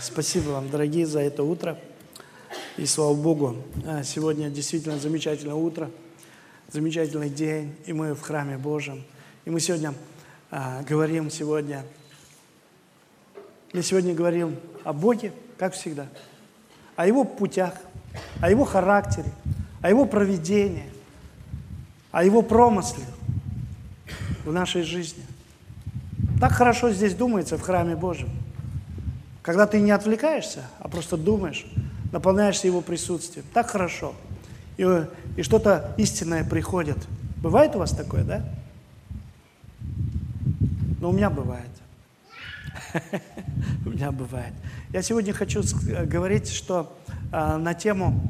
Спасибо вам, дорогие, за это утро. И слава Богу, а, сегодня действительно замечательное утро, замечательный день, и мы в храме Божьем. И мы сегодня а, говорим сегодня, мы сегодня говорим о Боге, как всегда, о Его путях, о Его характере, о Его проведении, о Его промысле в нашей жизни. Так хорошо здесь думается в храме Божьем. Когда ты не отвлекаешься, а просто думаешь, наполняешься Его присутствием. Так хорошо. И, и что-то истинное приходит. Бывает у вас такое, да? Но у меня бывает. У меня бывает. Я сегодня хочу говорить, что а, на тему,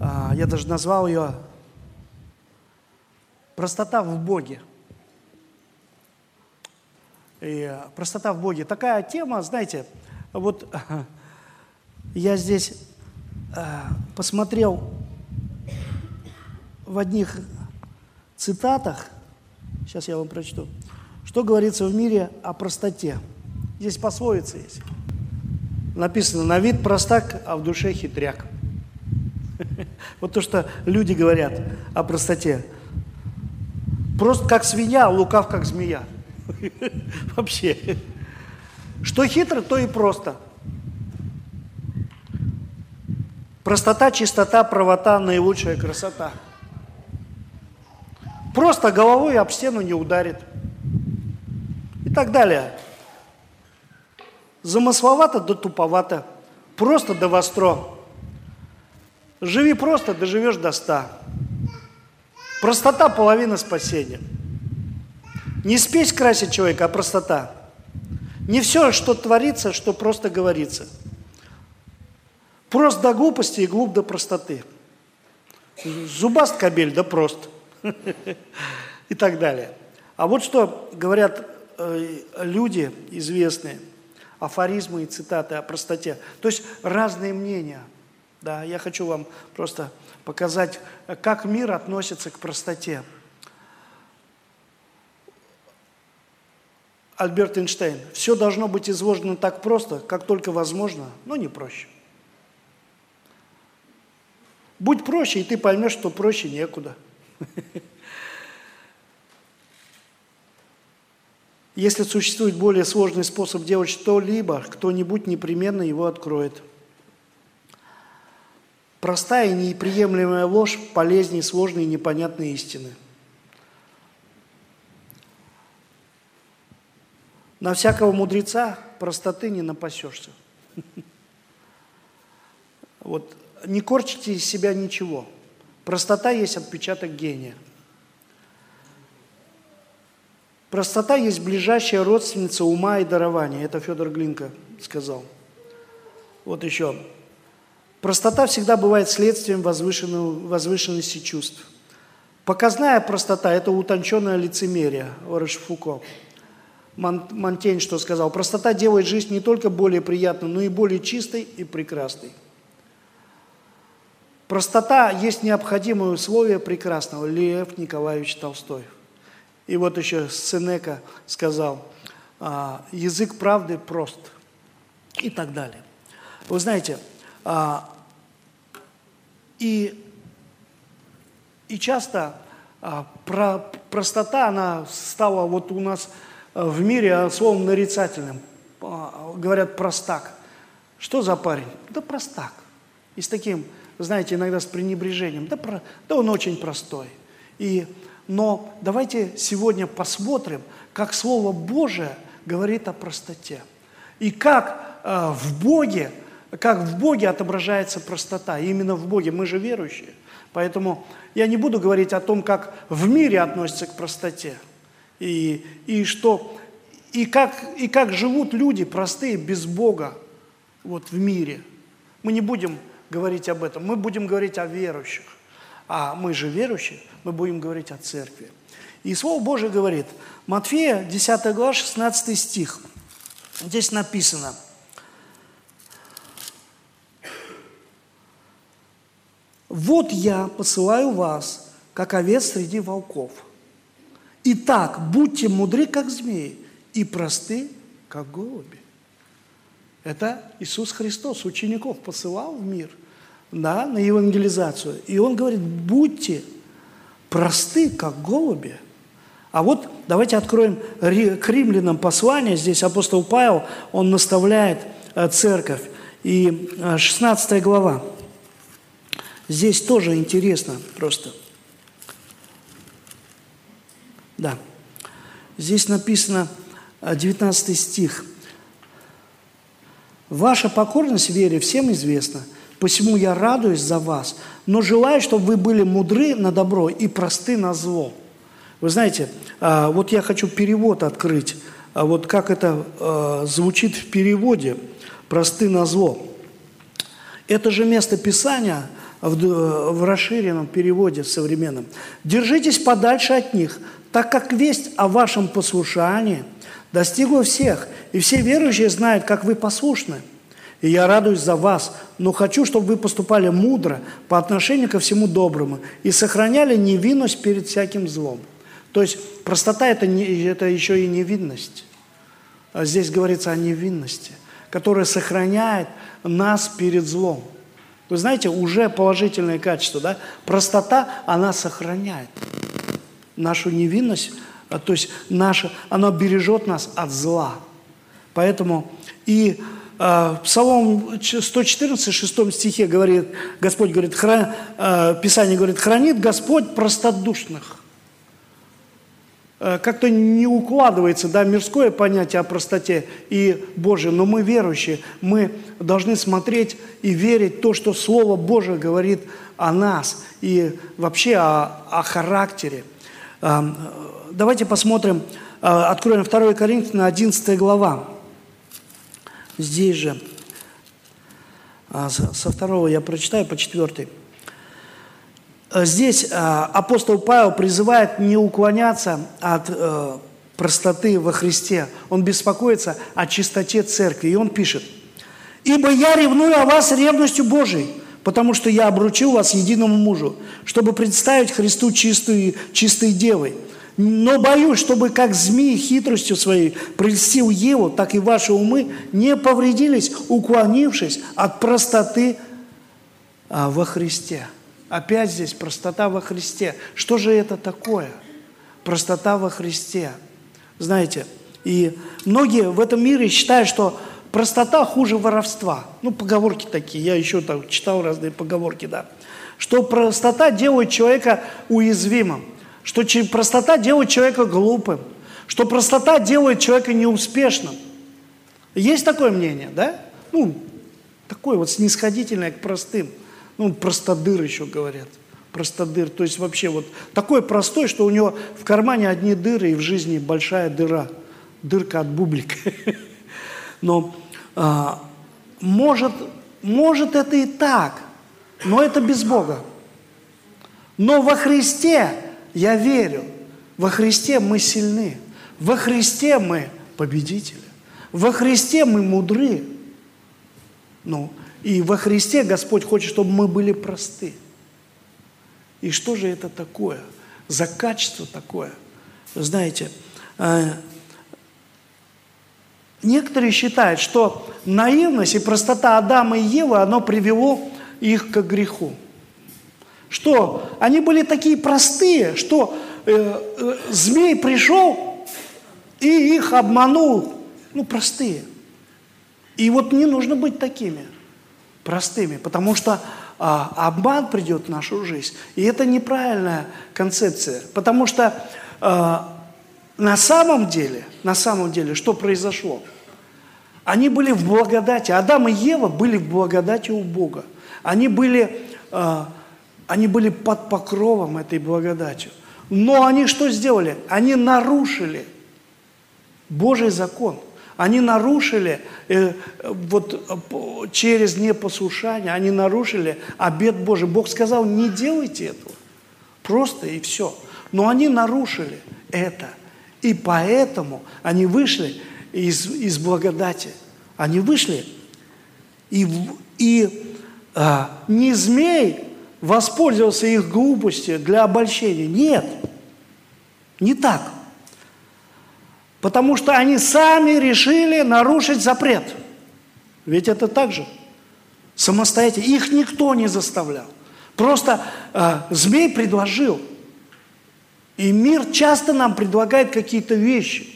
а, я даже назвал ее «Простота в Боге». И простота в Боге. Такая тема, знаете, вот я здесь э, посмотрел в одних цитатах, сейчас я вам прочту, что говорится в мире о простоте. Здесь пословица есть. Написано, на вид простак, а в душе хитряк. Вот то, что люди говорят о простоте. Просто как свинья, лукав как змея. Вообще. Что хитро, то и просто. Простота, чистота, правота – наилучшая красота. Просто головой об стену не ударит. И так далее. Замысловато да туповато. Просто да востро. Живи просто, доживешь до ста. Простота – половина спасения. Не спесь красит человека, а простота – не все, что творится, что просто говорится. Прост до глупости и глуп до простоты. Зубаст кабель, да прост. И так далее. А вот что говорят э, люди известные, афоризмы и цитаты о простоте. То есть разные мнения. Да, я хочу вам просто показать, как мир относится к простоте. Альберт Эйнштейн. Все должно быть изложено так просто, как только возможно, но не проще. Будь проще, и ты поймешь, что проще некуда. Если существует более сложный способ делать что-либо, кто-нибудь непременно его откроет. Простая и неприемлемая ложь полезнее сложной и непонятной истины – На всякого мудреца простоты не напасешься. Вот не корчите из себя ничего. Простота есть отпечаток гения. Простота есть ближайшая родственница ума и дарования. Это Федор Глинка сказал. Вот еще. Простота всегда бывает следствием возвышенности чувств. Показная простота – это утонченное лицемерие, Фуко. Монтень что сказал? Простота делает жизнь не только более приятной, но и более чистой и прекрасной. Простота есть необходимое условие прекрасного. Лев Николаевич Толстой. И вот еще Сенека сказал, «А, язык правды прост. И так далее. Вы знаете, а, и, и часто а, про, простота, она стала вот у нас в мире словом нарицательным. А, говорят простак. Что за парень? Да простак. И с таким, знаете, иногда с пренебрежением. Да, про, да он очень простой. И, но давайте сегодня посмотрим, как Слово Божие говорит о простоте. И как э, в Боге, как в Боге отображается простота. И именно в Боге. Мы же верующие. Поэтому я не буду говорить о том, как в мире относятся к простоте – и, и что, и как, и как живут люди простые, без Бога, вот в мире. Мы не будем говорить об этом, мы будем говорить о верующих. А мы же верующие, мы будем говорить о церкви. И Слово Божие говорит, Матфея, 10 глава, 16 стих. Здесь написано, «Вот я посылаю вас, как овец среди волков». Итак, будьте мудры, как змеи, и просты, как голуби. Это Иисус Христос учеников посылал в мир, да, на евангелизацию. И Он говорит, будьте просты, как голуби. А вот давайте откроем к римлянам послание. Здесь апостол Павел, он наставляет э, церковь. И 16 э, глава. Здесь тоже интересно просто. Да. Здесь написано 19 э, стих. «Ваша покорность в вере всем известна, посему я радуюсь за вас, но желаю, чтобы вы были мудры на добро и просты на зло». Вы знаете, а, вот я хочу перевод открыть, а вот как это а, звучит в переводе «просты на зло». Это же место Писания в, в расширенном переводе современном. «Держитесь подальше от них, так как весть о вашем послушании достигла всех, и все верующие знают, как вы послушны. И я радуюсь за вас, но хочу, чтобы вы поступали мудро по отношению ко всему доброму и сохраняли невинность перед всяким злом». То есть простота это, не, это еще и невинность. А здесь говорится о невинности, которая сохраняет нас перед злом. Вы знаете, уже положительное качество, да? Простота, она сохраняет нашу невинность, а, то есть наша, она бережет нас от зла. Поэтому и э, Псалом 114, 6 стихе говорит, Господь говорит, хран, э, Писание говорит, хранит Господь простодушных. Как-то не укладывается, да, мирское понятие о простоте и Божьем, но мы верующие, мы должны смотреть и верить в то, что Слово Божие говорит о нас и вообще о, о характере. Давайте посмотрим, э, откроем 2 Коринфянам 11 глава. Здесь же, со второго я прочитаю по четвертый. Э, здесь апостол Павел призывает не уклоняться от э, простоты во Христе. Он беспокоится о чистоте церкви. И он пишет, «Ибо я ревную о вас ревностью Божией, потому что я обручил вас единому мужу, чтобы представить Христу чистую, чистой девой. Но боюсь, чтобы как змеи хитростью своей прельстил Еву, так и ваши умы не повредились, уклонившись от простоты во Христе». Опять здесь простота во Христе. Что же это такое? Простота во Христе. Знаете, и многие в этом мире считают, что простота хуже воровства. Ну, поговорки такие, я еще там читал разные поговорки, да. Что простота делает человека уязвимым, что простота делает человека глупым, что простота делает человека неуспешным. Есть такое мнение, да? Ну, такое вот снисходительное к простым – ну, простодыр еще говорят. Простодыр. То есть вообще вот такой простой, что у него в кармане одни дыры и в жизни большая дыра. Дырка от бублика. Но а, может, может это и так, но это без Бога. Но во Христе я верю. Во Христе мы сильны. Во Христе мы победители. Во Христе мы мудры. Ну, и во Христе Господь хочет, чтобы мы были просты. И что же это такое? За качество такое? знаете, э, некоторые считают, что наивность и простота Адама и Евы, оно привело их к греху. Что они были такие простые, что э, э, змей пришел и их обманул. Ну, простые. И вот не нужно быть такими – простыми, потому что а, обман придет в нашу жизнь. И это неправильная концепция, потому что а, на самом деле, на самом деле, что произошло? Они были в благодати, Адам и Ева были в благодати у Бога. Они были, а, они были под покровом этой благодати. Но они что сделали? Они нарушили Божий закон – они нарушили, э, вот э, через непослушание, они нарушили обет Божий. Бог сказал, не делайте этого. Просто и все. Но они нарушили это. И поэтому они вышли из, из благодати. Они вышли. И, и а, не змей воспользовался их глупостью для обольщения. Нет. Не так. Потому что они сами решили нарушить запрет. Ведь это так же. Самостоятельно. Их никто не заставлял. Просто э, змей предложил. И мир часто нам предлагает какие-то вещи.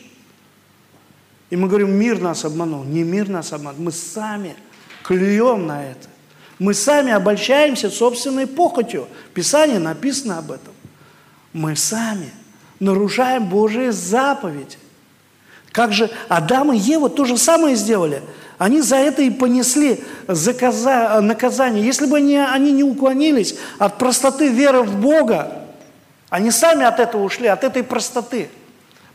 И мы говорим, мир нас обманул. Не мир нас обманул. Мы сами клюем на это. Мы сами обольщаемся собственной похотью. В Писании написано об этом. Мы сами нарушаем Божие заповеди. Как же Адам и Ева то же самое сделали. Они за это и понесли наказание. Если бы они, они не уклонились от простоты веры в Бога, они сами от этого ушли, от этой простоты.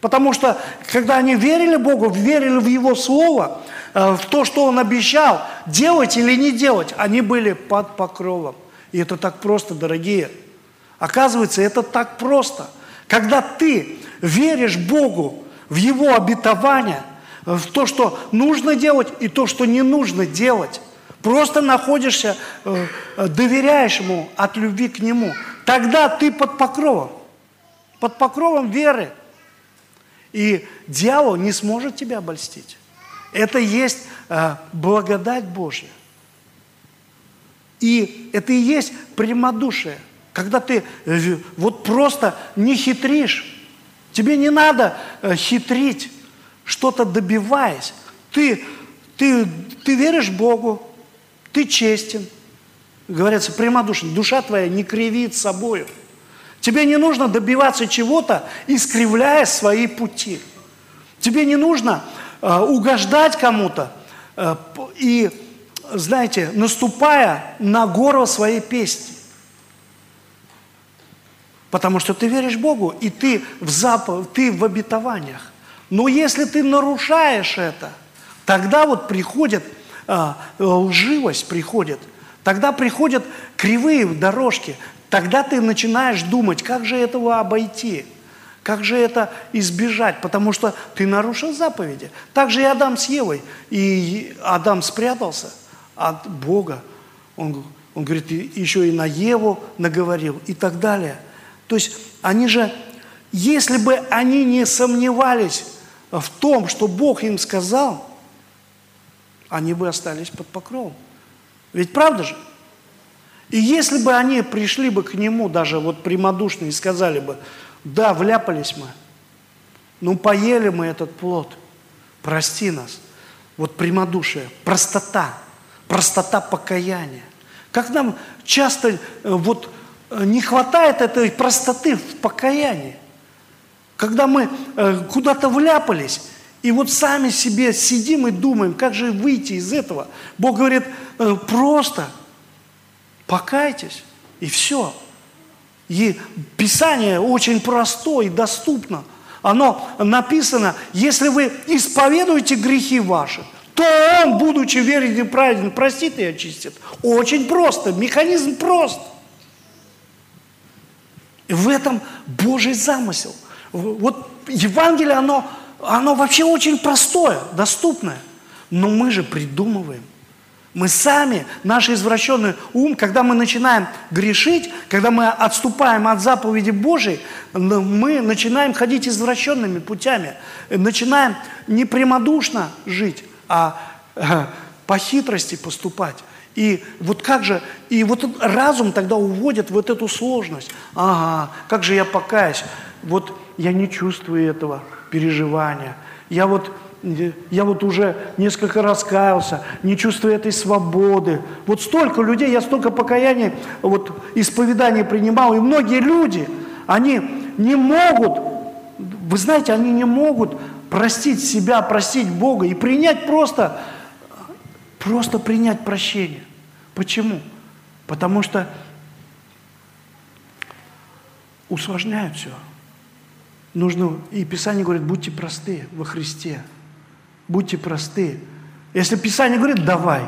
Потому что, когда они верили Богу, верили в Его Слово, э, в то, что Он обещал, делать или не делать, они были под покровом. И это так просто, дорогие. Оказывается, это так просто. Когда ты веришь Богу в Его обетование, в то, что нужно делать и то, что не нужно делать, просто находишься, э, э, доверяешь Ему от любви к Нему, тогда ты под покровом, под покровом веры – и дьявол не сможет тебя обольстить. Это есть э, благодать Божья. И это и есть прямодушие. Когда ты э, вот просто не хитришь, тебе не надо э, хитрить, что-то добиваясь. Ты, ты, ты веришь Богу, ты честен. Говорится, прямодушен. Душа твоя не кривит собою. Тебе не нужно добиваться чего-то, искривляя свои пути. Тебе не нужно э, угождать кому-то э, и, знаете, наступая на горло своей песни. Потому что ты веришь Богу, и ты в, зап... ты в обетованиях. Но если ты нарушаешь это, тогда вот приходит э, лживость, приходит, тогда приходят кривые дорожки, Тогда ты начинаешь думать, как же этого обойти, как же это избежать, потому что ты нарушил заповеди. Так же и Адам с Евой. И Адам спрятался от Бога. Он, он говорит, еще и на Еву наговорил и так далее. То есть они же, если бы они не сомневались в том, что Бог им сказал, они бы остались под покровом. Ведь правда же? И если бы они пришли бы к нему, даже вот прямодушно, и сказали бы, да, вляпались мы, ну поели мы этот плод, прости нас. Вот прямодушие, простота, простота покаяния. Как нам часто э, вот э, не хватает этой простоты в покаянии. Когда мы э, куда-то вляпались, и вот сами себе сидим и думаем, как же выйти из этого. Бог говорит, просто – Покайтесь, и все. И Писание очень простое и доступно. Оно написано, если вы исповедуете грехи ваши, то Он, будучи верен и праведен, простит и очистит. Очень просто, механизм прост. В этом Божий замысел. Вот Евангелие, оно, оно вообще очень простое, доступное. Но мы же придумываем – мы сами, наш извращенный ум, когда мы начинаем грешить, когда мы отступаем от заповеди Божьей, мы начинаем ходить извращенными путями, начинаем не прямодушно жить, а э, по хитрости поступать. И вот как же, и вот разум тогда уводит вот эту сложность. Ага, как же я покаюсь? Вот я не чувствую этого переживания. Я вот я вот уже несколько раз каялся, не чувствую этой свободы. Вот столько людей, я столько покаяний, вот исповеданий принимал, и многие люди, они не могут, вы знаете, они не могут простить себя, простить Бога и принять просто, просто принять прощение. Почему? Потому что усложняют все. Нужно, и Писание говорит, будьте просты во Христе будьте просты. Если Писание говорит, давай,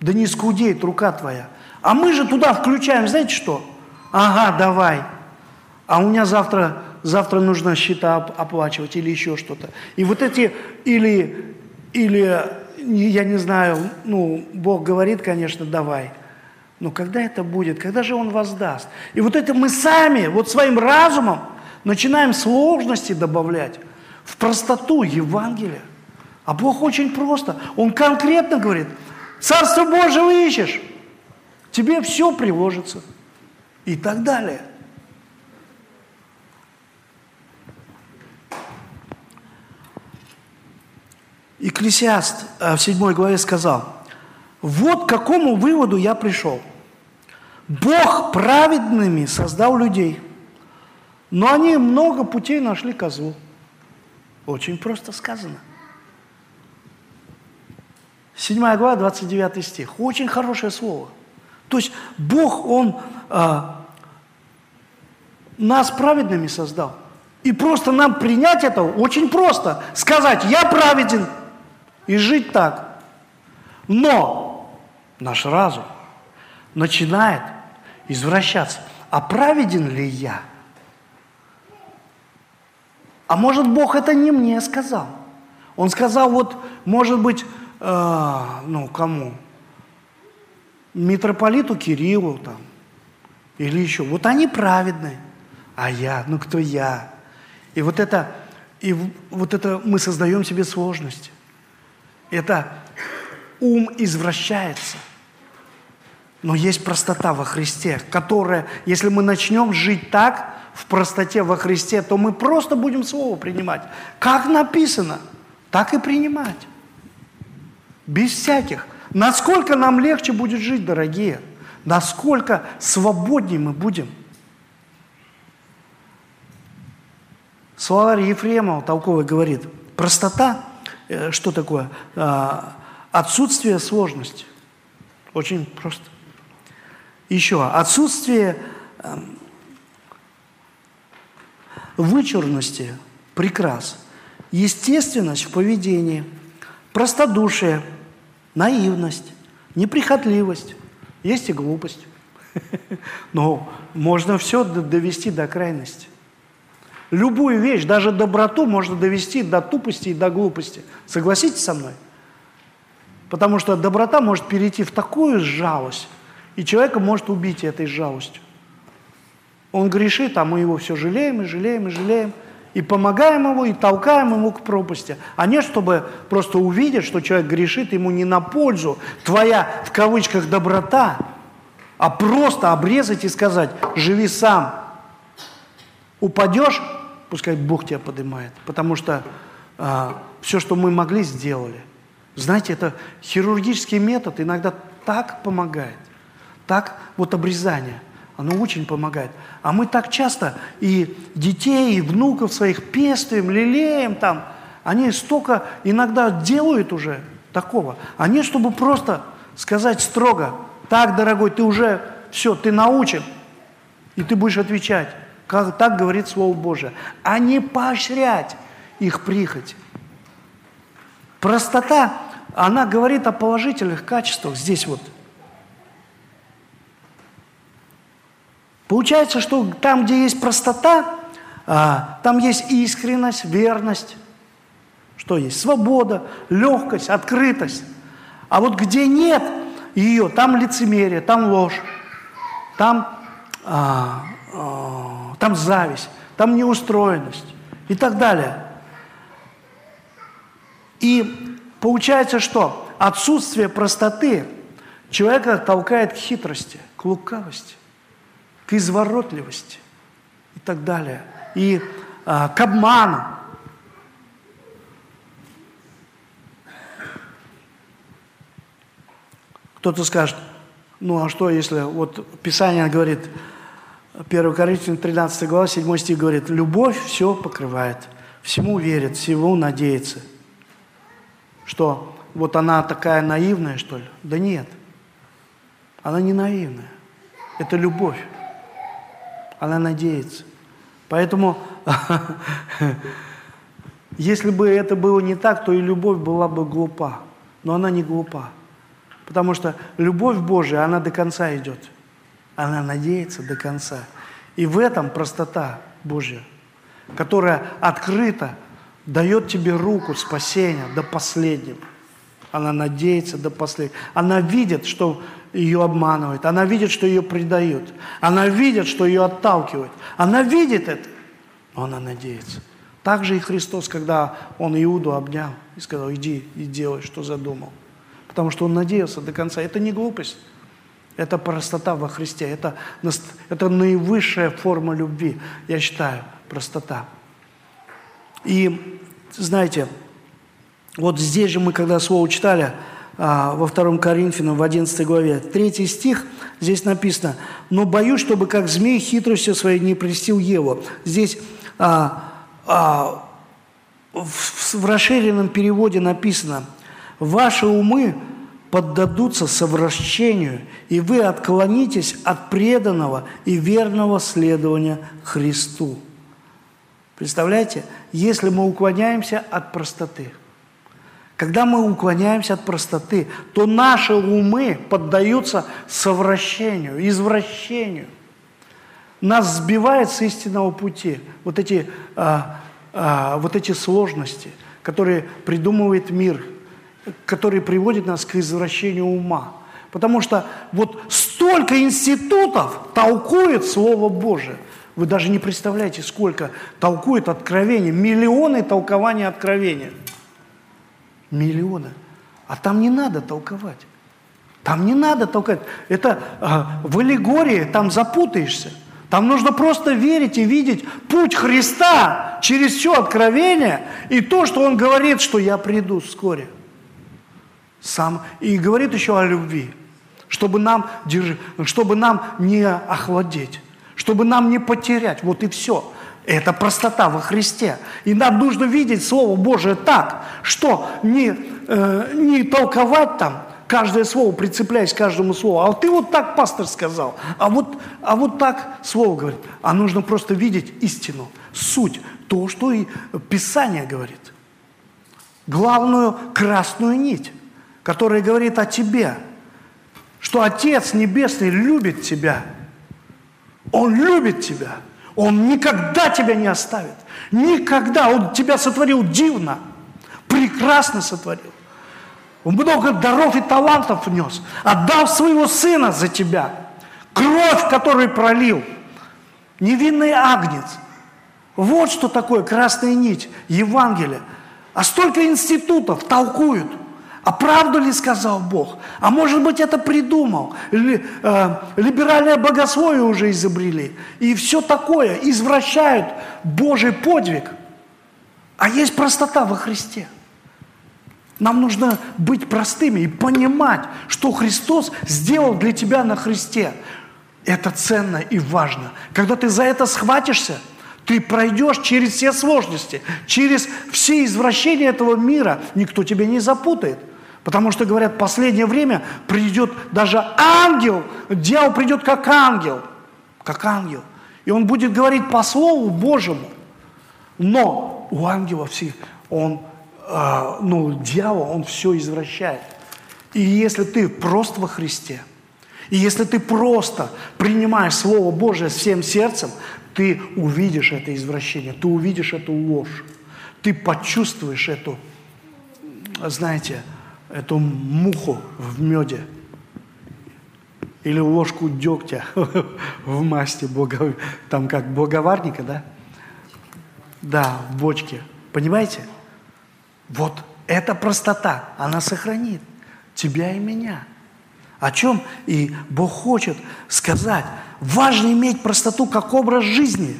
да не скудеет рука твоя. А мы же туда включаем, знаете что? Ага, давай. А у меня завтра, завтра нужно счета оплачивать или еще что-то. И вот эти, или, или, я не знаю, ну, Бог говорит, конечно, давай. Но когда это будет? Когда же Он воздаст? И вот это мы сами, вот своим разумом начинаем сложности добавлять в простоту Евангелия. А Бог очень просто. Он конкретно говорит, Царство Божие ищешь, тебе все приложится. И так далее. Экклесиаст э, в 7 главе сказал, вот к какому выводу я пришел. Бог праведными создал людей, но они много путей нашли козлу. Очень просто сказано. 7 глава, 29 стих. Очень хорошее слово. То есть Бог, Он а, нас праведными создал. И просто нам принять это очень просто. Сказать, я праведен, и жить так. Но наш разум начинает извращаться. А праведен ли я? А может, Бог это не мне сказал? Он сказал, вот, может быть, э, ну, кому? Митрополиту Кириллу там, или еще. Вот они праведные, а я, ну кто я? И вот это, и вот это мы создаем себе сложности. Это ум извращается. Но есть простота во Христе, которая, если мы начнем жить так, в простоте во Христе, то мы просто будем Слово принимать. Как написано, так и принимать. Без всяких. Насколько нам легче будет жить, дорогие? Насколько свободнее мы будем? Словарь Ефремова толковый говорит, простота – Э, что такое? А, отсутствие сложности. Очень просто. Еще отсутствие эм, вычурности, прекрас, естественность в поведении, простодушие, наивность, неприхотливость, есть и глупость. Но можно все довести до крайности. Любую вещь, даже доброту можно довести до тупости и до глупости. Согласитесь со мной? Потому что доброта может перейти в такую жалость, и человека может убить этой жалостью. Он грешит, а мы его все жалеем и жалеем и жалеем, и помогаем его, и толкаем ему к пропасти. А не чтобы просто увидеть, что человек грешит, ему не на пользу твоя, в кавычках, доброта, а просто обрезать и сказать, живи сам. Упадешь, пускай Бог тебя поднимает, потому что а, все, что мы могли, сделали. Знаете, это хирургический метод иногда так помогает, так вот обрезание, оно очень помогает. А мы так часто и детей, и внуков своих пестуем, лелеем там, они столько иногда делают уже такого, не чтобы просто сказать строго, так, дорогой, ты уже, все, ты научен, и ты будешь отвечать. Как так говорит Слово Божие. А не поощрять их прихоть. Простота, она говорит о положительных качествах здесь вот. Получается, что там, где есть простота, а, там есть искренность, верность. Что есть? Свобода, легкость, открытость. А вот где нет ее, там лицемерие, там ложь, там а, а, там зависть, там неустроенность и так далее. И получается, что отсутствие простоты человека толкает к хитрости, к лукавости, к изворотливости и так далее, и а, к обману. Кто-то скажет, ну а что, если вот Писание говорит, 1 Коринфянам 13 глава, 7 стих говорит, «Любовь все покрывает, всему верит, всего надеется». Что, вот она такая наивная, что ли? Да нет, она не наивная. Это любовь. Она надеется. Поэтому, если бы это было не так, то и любовь была бы глупа. Но она не глупа. Потому что любовь Божия, она до конца идет. Она надеется до конца. И в этом простота Божья, которая открыто дает тебе руку спасения до последнего. Она надеется до последнего. Она видит, что ее обманывают. Она видит, что ее предают. Она видит, что ее отталкивают. Она видит это, но она надеется. Так же и Христос, когда Он Иуду обнял и сказал, иди и делай, что задумал. Потому что Он надеялся до конца. Это не глупость, это простота во Христе. Это, это наивысшая форма любви, я считаю, простота. И, знаете, вот здесь же мы, когда слово читали, а, во втором Коринфянам, в 11 главе, третий стих, здесь написано, «Но боюсь, чтобы как змей хитростью своей не прельстил Еву». Здесь а, а, в, в расширенном переводе написано «Ваши умы поддадутся совращению, и вы отклонитесь от преданного и верного следования Христу». Представляете, если мы уклоняемся от простоты, когда мы уклоняемся от простоты, то наши умы поддаются совращению, извращению нас сбивает с истинного пути вот эти, а, а, вот эти сложности, которые придумывает мир, которые приводят нас к извращению ума. Потому что вот столько институтов толкует Слово Божие. Вы даже не представляете, сколько толкует откровение. Миллионы толкований откровения. Миллионы. А там не надо толковать. Там не надо толкать. Это а, в аллегории, там запутаешься. Там нужно просто верить и видеть путь Христа через все откровение и то, что Он говорит, что я приду вскоре. Сам. И говорит еще о любви, чтобы нам, чтобы нам не охладеть, чтобы нам не потерять. Вот и все. Это простота во Христе. И нам нужно видеть Слово Божие так, что не, э, не толковать там, каждое слово, прицепляясь к каждому слову. А ты вот так, пастор, сказал. А вот, а вот так слово говорит. А нужно просто видеть истину, суть, то, что и Писание говорит. Главную красную нить, которая говорит о тебе, что Отец Небесный любит тебя. Он любит тебя. Он никогда тебя не оставит. Никогда. Он тебя сотворил дивно, прекрасно сотворил. Он много даров и талантов внес. Отдал своего сына за тебя. Кровь, которую пролил. Невинный агнец. Вот что такое красная нить Евангелия. А столько институтов толкуют. А правду ли сказал Бог? А может быть, это придумал? Ли, э, либеральное богословие уже изобрели. И все такое. Извращают Божий подвиг. А есть простота во Христе. Нам нужно быть простыми и понимать, что Христос сделал для тебя на Христе. Это ценно и важно. Когда ты за это схватишься, ты пройдешь через все сложности, через все извращения этого мира, никто тебя не запутает. Потому что, говорят, последнее время придет даже ангел, дьявол придет как ангел, как ангел. И он будет говорить по Слову Божьему. Но у ангела всех он а, ну, дьявол, он все извращает. И если ты просто во Христе, и если ты просто принимаешь Слово Божие всем сердцем, ты увидишь это извращение, ты увидишь эту ложь, ты почувствуешь эту, знаете, эту муху в меде или ложку дегтя в масти, бога, там как боговарника, да? Да, в бочке. Понимаете? Вот эта простота, она сохранит тебя и меня. О чем и Бог хочет сказать. Важно иметь простоту как образ жизни.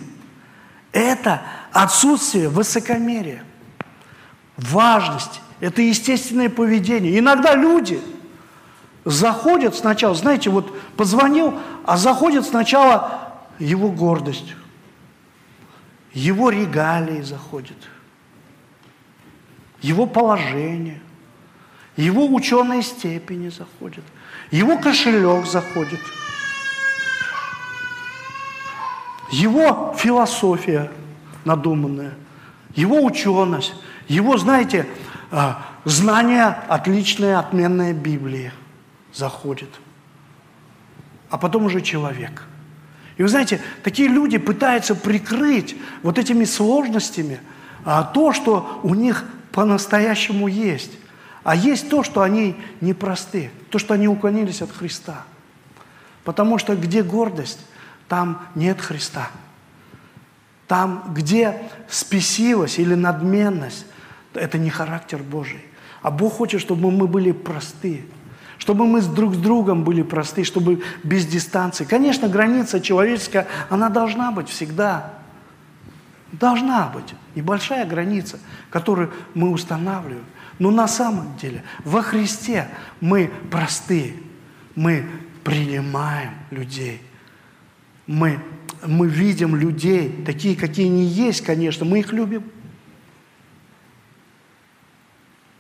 Это отсутствие высокомерия, важность, это естественное поведение. Иногда люди заходят сначала, знаете, вот позвонил, а заходят сначала его гордость, его регалии заходят – его положение, его ученые степени заходят, его кошелек заходит, его философия надуманная, его ученость, его, знаете, знание отличное, отменное Библии заходит. А потом уже человек. И вы знаете, такие люди пытаются прикрыть вот этими сложностями а, то, что у них по-настоящему есть. А есть то, что они непросты, то, что они уклонились от Христа. Потому что где гордость, там нет Христа. Там, где спесивость или надменность, это не характер Божий. А Бог хочет, чтобы мы были простые, чтобы мы друг с другом были просты, чтобы без дистанции. Конечно, граница человеческая, она должна быть всегда. Должна быть небольшая граница, которую мы устанавливаем. Но на самом деле во Христе мы простые, мы принимаем людей, мы, мы видим людей, такие, какие они есть, конечно, мы их любим.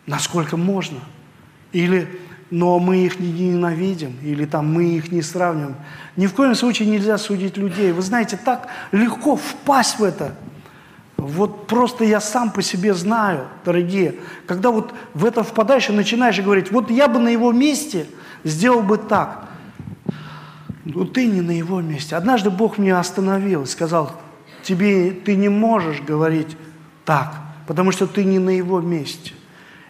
Насколько можно. Или, но мы их не ненавидим, или там мы их не сравниваем. Ни в коем случае нельзя судить людей. Вы знаете, так легко впасть в это – вот просто я сам по себе знаю, дорогие, когда вот в это впадаешь и начинаешь говорить, вот я бы на его месте сделал бы так. Ну ты не на его месте. Однажды Бог меня остановил и сказал, тебе ты не можешь говорить так, потому что ты не на его месте.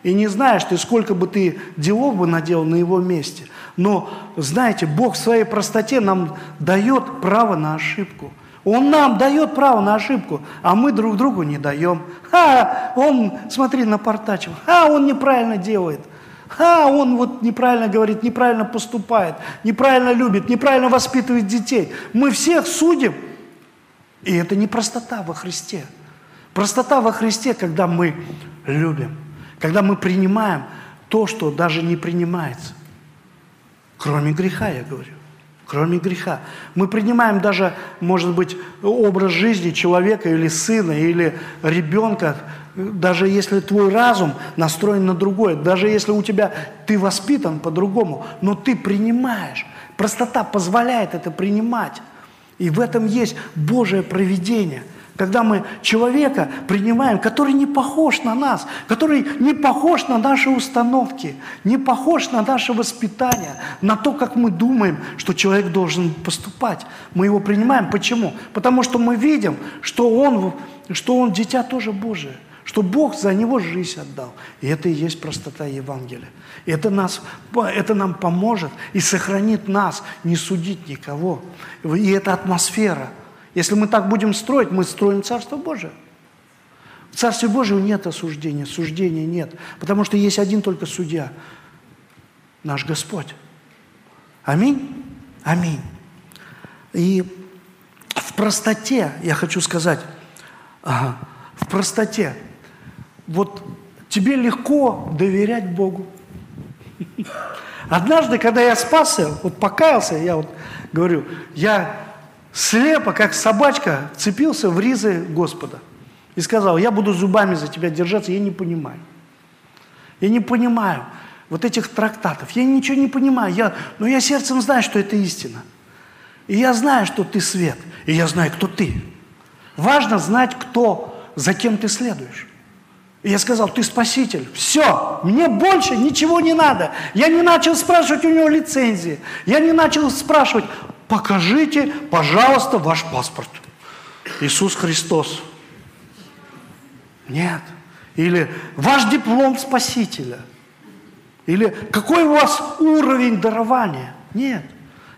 И не знаешь ты, сколько бы ты делов бы наделал на его месте. Но, знаете, Бог в своей простоте нам дает право на ошибку – он нам дает право на ошибку, а мы друг другу не даем. А, он, смотри, напортачил. А, он неправильно делает. А, он вот неправильно говорит, неправильно поступает, неправильно любит, неправильно воспитывает детей. Мы всех судим. И это не простота во Христе. Простота во Христе, когда мы любим, когда мы принимаем то, что даже не принимается. Кроме греха, я говорю кроме греха. Мы принимаем даже, может быть, образ жизни человека или сына, или ребенка, даже если твой разум настроен на другое, даже если у тебя ты воспитан по-другому, но ты принимаешь. Простота позволяет это принимать. И в этом есть Божие провидение – когда мы человека принимаем, который не похож на нас, который не похож на наши установки, не похож на наше воспитание, на то, как мы думаем, что человек должен поступать. Мы его принимаем. Почему? Потому что мы видим, что он, что он дитя тоже Божие, что Бог за него жизнь отдал. И это и есть простота Евангелия. И это, нас, это нам поможет и сохранит нас не судить никого. И это атмосфера – если мы так будем строить, мы строим Царство Божие. В Царстве Божьем нет осуждения, суждения нет, потому что есть один только судья, наш Господь. Аминь? Аминь. И в простоте, я хочу сказать, в простоте, вот тебе легко доверять Богу. Однажды, когда я спасся, вот покаялся, я вот говорю, я слепо, как собачка, цепился в ризы Господа и сказал, я буду зубами за тебя держаться, я не понимаю. Я не понимаю вот этих трактатов, я ничего не понимаю, я, но я сердцем знаю, что это истина. И я знаю, что ты свет, и я знаю, кто ты. Важно знать, кто, за кем ты следуешь. И я сказал, ты спаситель. Все, мне больше ничего не надо. Я не начал спрашивать у него лицензии. Я не начал спрашивать, покажите, пожалуйста, ваш паспорт. Иисус Христос. Нет. Или ваш диплом Спасителя. Или какой у вас уровень дарования. Нет.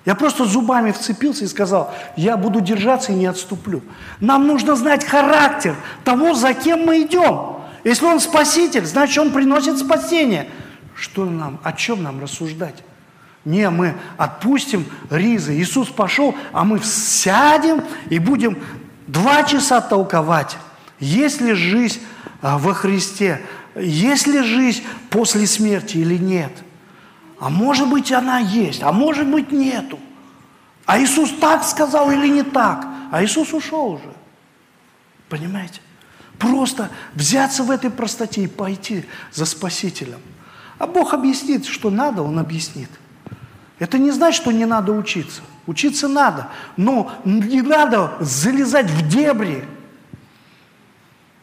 Я просто зубами вцепился и сказал, я буду держаться и не отступлю. Нам нужно знать характер того, за кем мы идем. Если он спаситель, значит, он приносит спасение. Что нам, о чем нам рассуждать? Не, мы отпустим ризы. Иисус пошел, а мы сядем и будем два часа толковать. Есть ли жизнь а, во Христе? Есть ли жизнь после смерти или нет? А может быть она есть, а может быть нету. А Иисус так сказал или не так? А Иисус ушел уже. Понимаете? Просто взяться в этой простоте и пойти за Спасителем. А Бог объяснит, что надо, Он объяснит. Это не значит, что не надо учиться. Учиться надо, но не надо залезать в дебри.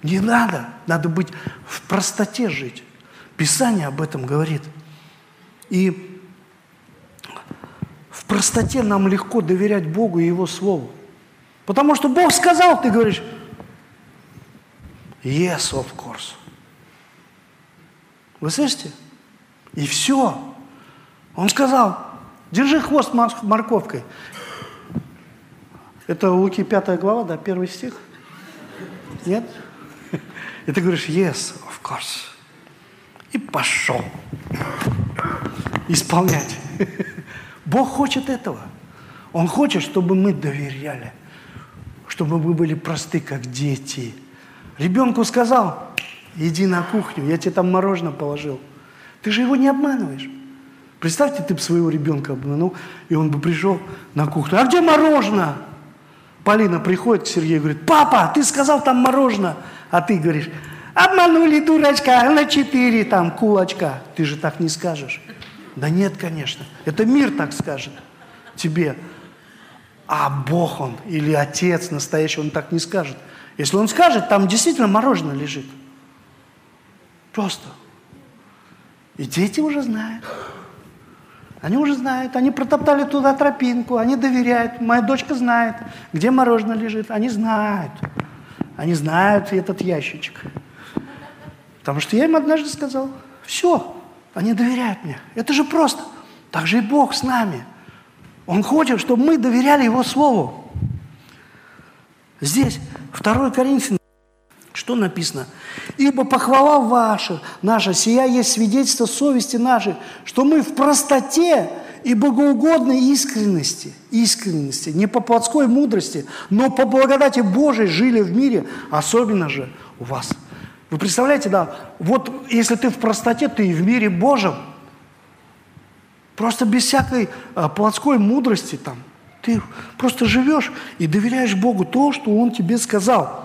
Не надо. Надо быть в простоте жить. Писание об этом говорит. И в простоте нам легко доверять Богу и Его Слову. Потому что Бог сказал, ты говоришь, yes, of course. Вы слышите? И все. Он сказал, Держи хвост морковкой. Это Луки 5 глава, да, первый стих. Нет? И ты говоришь, yes, of course. И пошел исполнять. Бог хочет этого. Он хочет, чтобы мы доверяли, чтобы мы были просты, как дети. Ребенку сказал, иди на кухню, я тебе там мороженое положил. Ты же его не обманываешь. Представьте, ты бы своего ребенка обманул, и он бы пришел на кухню. А где мороженое? Полина приходит к Сергею и говорит, папа, ты сказал там мороженое. А ты говоришь, обманули дурачка на четыре там кулачка. Ты же так не скажешь. Да нет, конечно. Это мир так скажет тебе. А Бог он или Отец настоящий, он так не скажет. Если он скажет, там действительно мороженое лежит. Просто. И дети уже знают. Они уже знают, они протоптали туда тропинку, они доверяют. Моя дочка знает, где мороженое лежит. Они знают. Они знают этот ящичек. Потому что я им однажды сказал, все, они доверяют мне. Это же просто. Так же и Бог с нами. Он хочет, чтобы мы доверяли Его Слову. Здесь, 2 Коринфянам, что написано? «Ибо похвала ваша, наша, сия есть свидетельство совести нашей, что мы в простоте и богоугодной искренности, искренности, не по плотской мудрости, но по благодати Божией жили в мире, особенно же у вас». Вы представляете, да, вот если ты в простоте, ты и в мире Божьем, просто без всякой а, плотской мудрости там, ты просто живешь и доверяешь Богу то, что Он тебе сказал –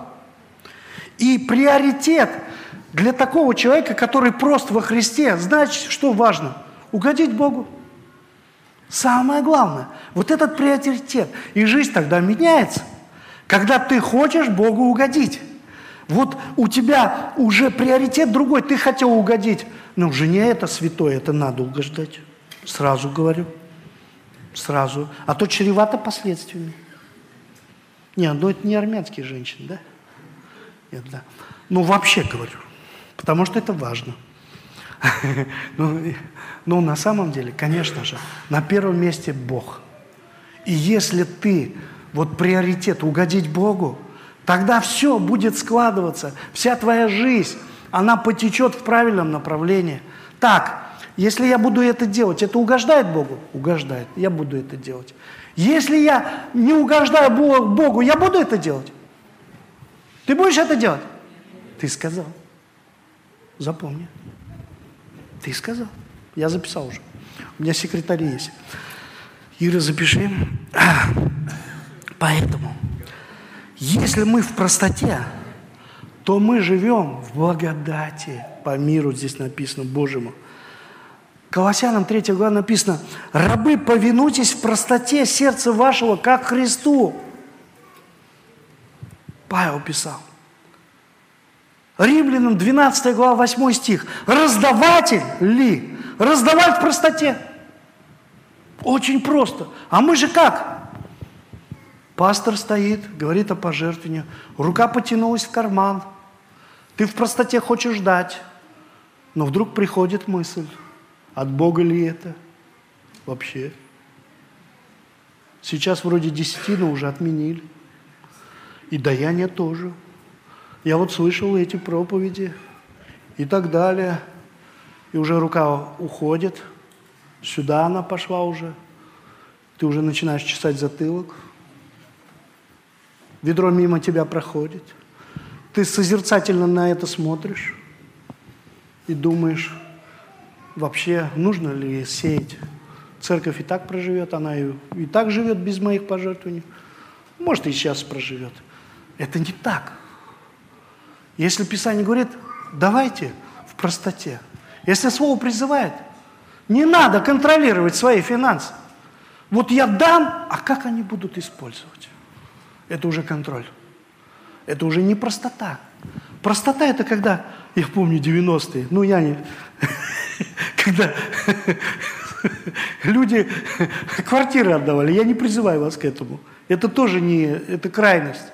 и приоритет для такого человека, который прост во Христе, значит, что важно? Угодить Богу. Самое главное. Вот этот приоритет. И жизнь тогда меняется, когда ты хочешь Богу угодить. Вот у тебя уже приоритет другой. Ты хотел угодить. Но жене это святое, это надо угождать. Сразу говорю. Сразу. А то чревато последствиями. Не, ну это не армянские женщины, да? Нет, да. Ну, вообще говорю, потому что это важно. Ну, ну, на самом деле, конечно же, на первом месте Бог. И если ты, вот приоритет угодить Богу, тогда все будет складываться, вся твоя жизнь, она потечет в правильном направлении. Так, если я буду это делать, это угождает Богу? Угождает. Я буду это делать. Если я не угождаю Богу, я буду это делать? Ты будешь это делать? Ты сказал. Запомни. Ты сказал. Я записал уже. У меня секретарь есть. Ира, запиши. Поэтому, если мы в простоте, то мы живем в благодати по миру, здесь написано, Божьему. Колоссянам 3 глава написано, «Рабы, повинуйтесь в простоте сердца вашего, как Христу». Павел писал. Римлянам 12 глава 8 стих. Раздаватель ли? Раздавать в простоте. Очень просто. А мы же как? Пастор стоит, говорит о пожертвовании. Рука потянулась в карман. Ты в простоте хочешь дать. Но вдруг приходит мысль, от Бога ли это вообще? Сейчас вроде десятину уже отменили. И даяние тоже. Я вот слышал эти проповеди и так далее. И уже рука уходит. Сюда она пошла уже. Ты уже начинаешь чесать затылок. Ведро мимо тебя проходит. Ты созерцательно на это смотришь и думаешь, вообще нужно ли сеять? Церковь и так проживет, она и, и так живет без моих пожертвований. Может, и сейчас проживет. Это не так. Если Писание говорит, давайте в простоте. Если Слово призывает, не надо контролировать свои финансы. Вот я дам, а как они будут использовать? Это уже контроль. Это уже не простота. Простота это когда, я помню 90-е, ну я не... Когда люди квартиры отдавали, я не призываю вас к этому. Это тоже не, это крайность.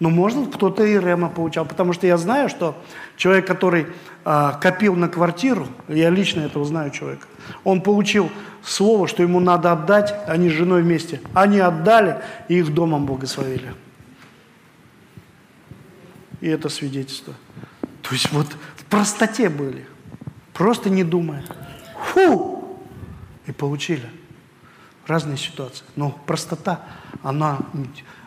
Но, может, кто-то и Рема получал, потому что я знаю, что человек, который э, копил на квартиру, я лично этого знаю человека, он получил слово, что ему надо отдать, они с женой вместе. Они отдали, и их домом благословили. и это свидетельство. То есть вот в простоте были, просто не думая. Фу! И получили разные ситуации. Но простота, она,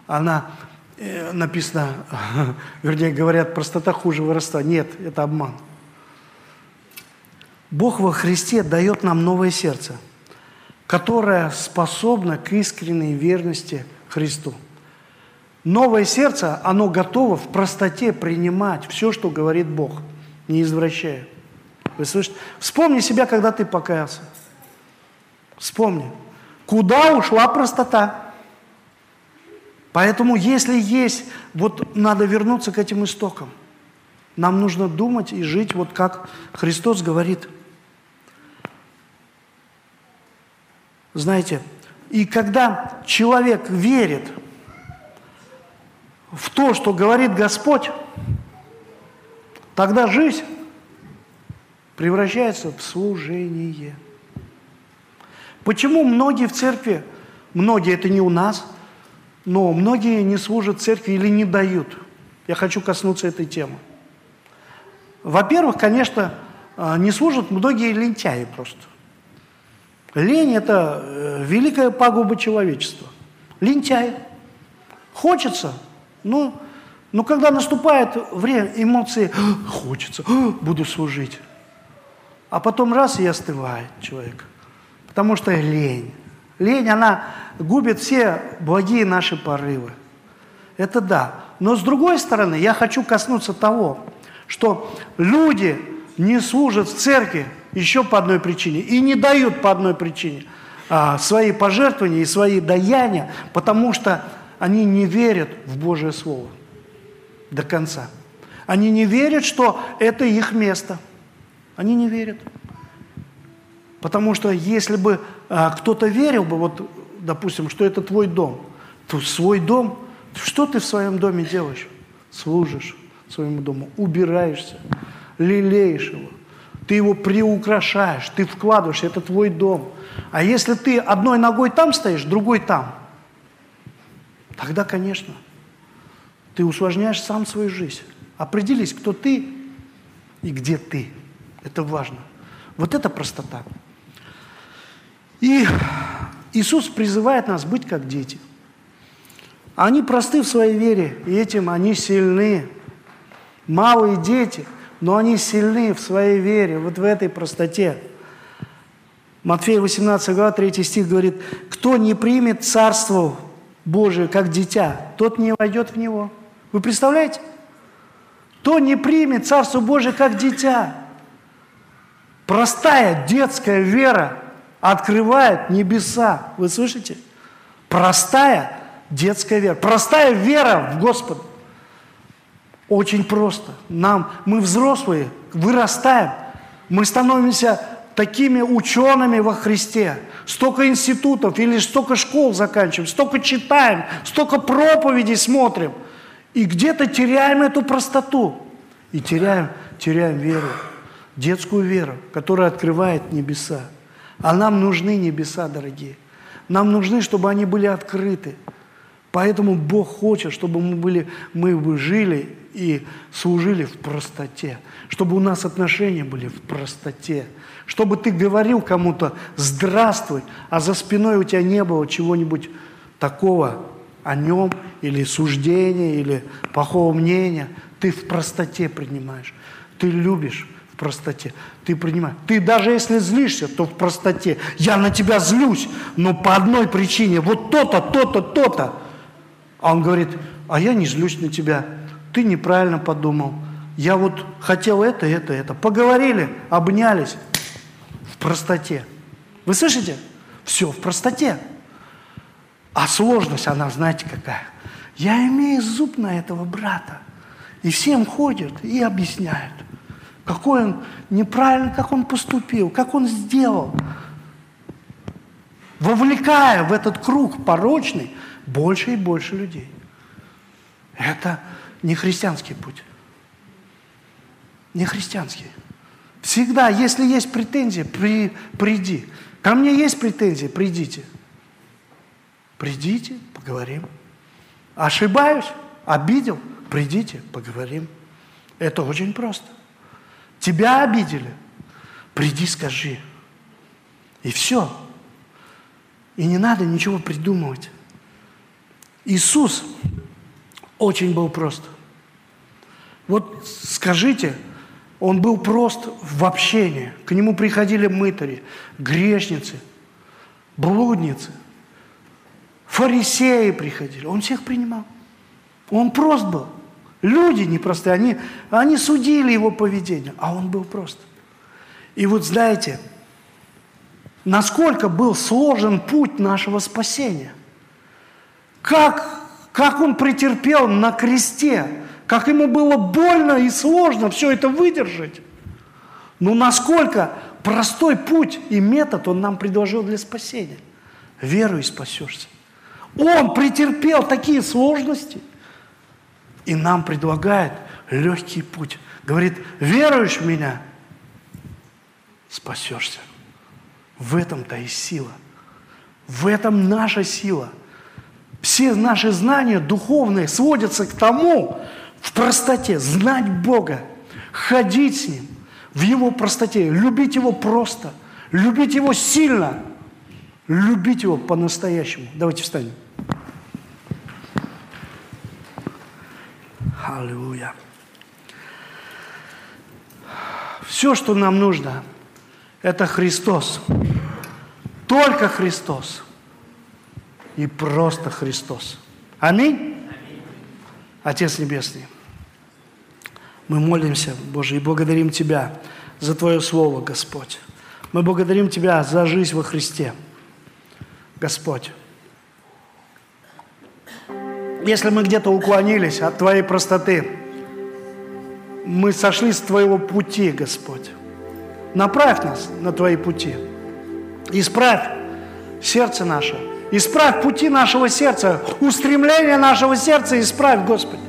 она написано, вернее говорят, простота хуже вырастания. Нет, это обман. Бог во Христе дает нам новое сердце, которое способно к искренней верности Христу. Новое сердце, оно готово в простоте принимать все, что говорит Бог, не извращая. Вы слышите? Вспомни себя, когда ты покаялся. Вспомни. Куда ушла простота? Поэтому, если есть, вот надо вернуться к этим истокам. Нам нужно думать и жить, вот как Христос говорит. Знаете, и когда человек верит в то, что говорит Господь, тогда жизнь превращается в служение. Почему многие в церкви, многие это не у нас, но многие не служат церкви или не дают? Я хочу коснуться этой темы. Во-первых, конечно, а, не служат многие лентяи просто. Лень – это э, великая пагуба человечества. Лентяй. Хочется, ну, но когда наступает время, эмоции, хочется, буду служить. А потом раз и остывает человек – Потому что лень. Лень, она губит все благие наши порывы. Это да. Но с другой стороны, я хочу коснуться того, что люди не служат в церкви еще по одной причине и не дают по одной причине а, свои пожертвования и свои даяния, потому что они не верят в Божье Слово до конца. Они не верят, что это их место. Они не верят. Потому что если бы а, кто-то верил бы, вот, допустим, что это твой дом, то свой дом, что ты в своем доме делаешь? Служишь своему дому, убираешься, лелеешь его, ты его приукрашаешь, ты вкладываешь, это твой дом. А если ты одной ногой там стоишь, другой там, тогда, конечно, ты усложняешь сам свою жизнь. Определись, кто ты и где ты. Это важно. Вот это простота. И Иисус призывает нас быть как дети. Они просты в своей вере, и этим они сильны. Малые дети, но они сильны в своей вере, вот в этой простоте. Матфея 18 глава 3 стих говорит, «Кто не примет Царство Божие как дитя, тот не войдет в него». Вы представляете? Кто не примет Царство Божие как дитя? Простая детская вера – открывает небеса. Вы слышите? Простая детская вера. Простая вера в Господа. Очень просто. Нам, мы взрослые, вырастаем. Мы становимся такими учеными во Христе. Столько институтов или столько школ заканчиваем, столько читаем, столько проповедей смотрим. И где-то теряем эту простоту. И теряем, теряем веру, детскую веру, которая открывает небеса. А нам нужны небеса, дорогие. Нам нужны, чтобы они были открыты. Поэтому Бог хочет, чтобы мы, были, мы бы жили и служили в простоте. Чтобы у нас отношения были в простоте. Чтобы ты говорил кому-то «здравствуй», а за спиной у тебя не было чего-нибудь такого о нем, или суждения, или плохого мнения. Ты в простоте принимаешь. Ты любишь в простоте. Ты принимаешь. Ты даже если злишься, то в простоте. Я на тебя злюсь, но по одной причине. Вот то-то, то-то, то-то. А он говорит, а я не злюсь на тебя. Ты неправильно подумал. Я вот хотел это, это, это. Поговорили, обнялись. В простоте. Вы слышите? Все в простоте. А сложность, она, знаете, какая? Я имею зуб на этого брата. И всем ходят и объясняют какой он неправильно, как он поступил, как он сделал. Вовлекая в этот круг порочный больше и больше людей. Это не христианский путь. Не христианский. Всегда, если есть претензии, при, приди. Ко мне есть претензии, придите. Придите, поговорим. Ошибаюсь? Обидел? Придите, поговорим. Это очень просто. Тебя обидели? Приди, скажи. И все. И не надо ничего придумывать. Иисус очень был прост. Вот скажите, он был прост в общении. К нему приходили мытари, грешницы, блудницы, фарисеи приходили. Он всех принимал. Он прост был. Люди непростые, они, они судили его поведение, а он был прост. И вот знаете, насколько был сложен путь нашего спасения. Как, как он претерпел на кресте, как ему было больно и сложно все это выдержать. Но насколько простой путь и метод он нам предложил для спасения. Веруй, спасешься. Он претерпел такие сложности и нам предлагает легкий путь. Говорит, веруешь в меня, спасешься. В этом-то и сила. В этом наша сила. Все наши знания духовные сводятся к тому, в простоте, знать Бога, ходить с Ним, в Его простоте, любить Его просто, любить Его сильно, любить Его по-настоящему. Давайте встанем. Аллилуйя. Все, что нам нужно, это Христос. Только Христос. И просто Христос. Аминь. Отец Небесный, мы молимся, Боже, и благодарим Тебя за Твое Слово, Господь. Мы благодарим Тебя за жизнь во Христе, Господь. Если мы где-то уклонились от Твоей простоты, мы сошли с Твоего пути, Господь. Направь нас на Твои пути. Исправь сердце наше. Исправь пути нашего сердца, устремление нашего сердца исправь, Господи.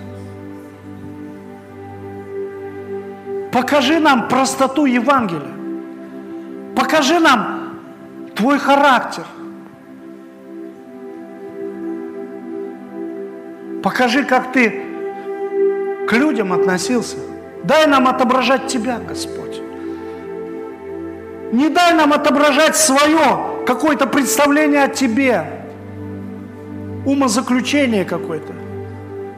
Покажи нам простоту Евангелия. Покажи нам Твой характер – Покажи, как ты к людям относился. Дай нам отображать Тебя, Господь. Не дай нам отображать свое какое-то представление о Тебе, умозаключение какое-то.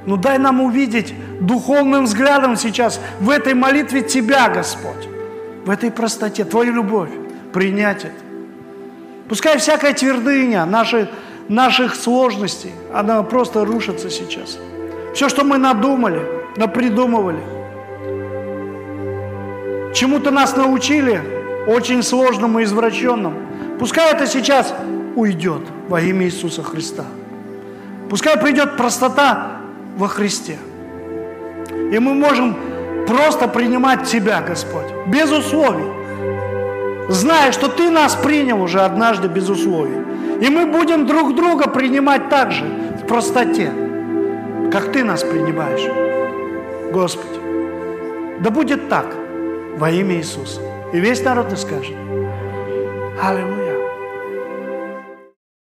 Но дай нам увидеть духовным взглядом сейчас в этой молитве Тебя, Господь, в этой простоте, Твою любовь, принять это. Пускай всякая твердыня, наши наших сложностей, она просто рушится сейчас. Все, что мы надумали, напридумывали, чему-то нас научили, очень сложному и извращенному, пускай это сейчас уйдет во имя Иисуса Христа. Пускай придет простота во Христе. И мы можем просто принимать Тебя, Господь, без условий, зная, что Ты нас принял уже однажды без условий. И мы будем друг друга принимать так же, в простоте, как Ты нас принимаешь. Господи, да будет так во имя Иисуса. И весь народ скажет. Аллилуйя.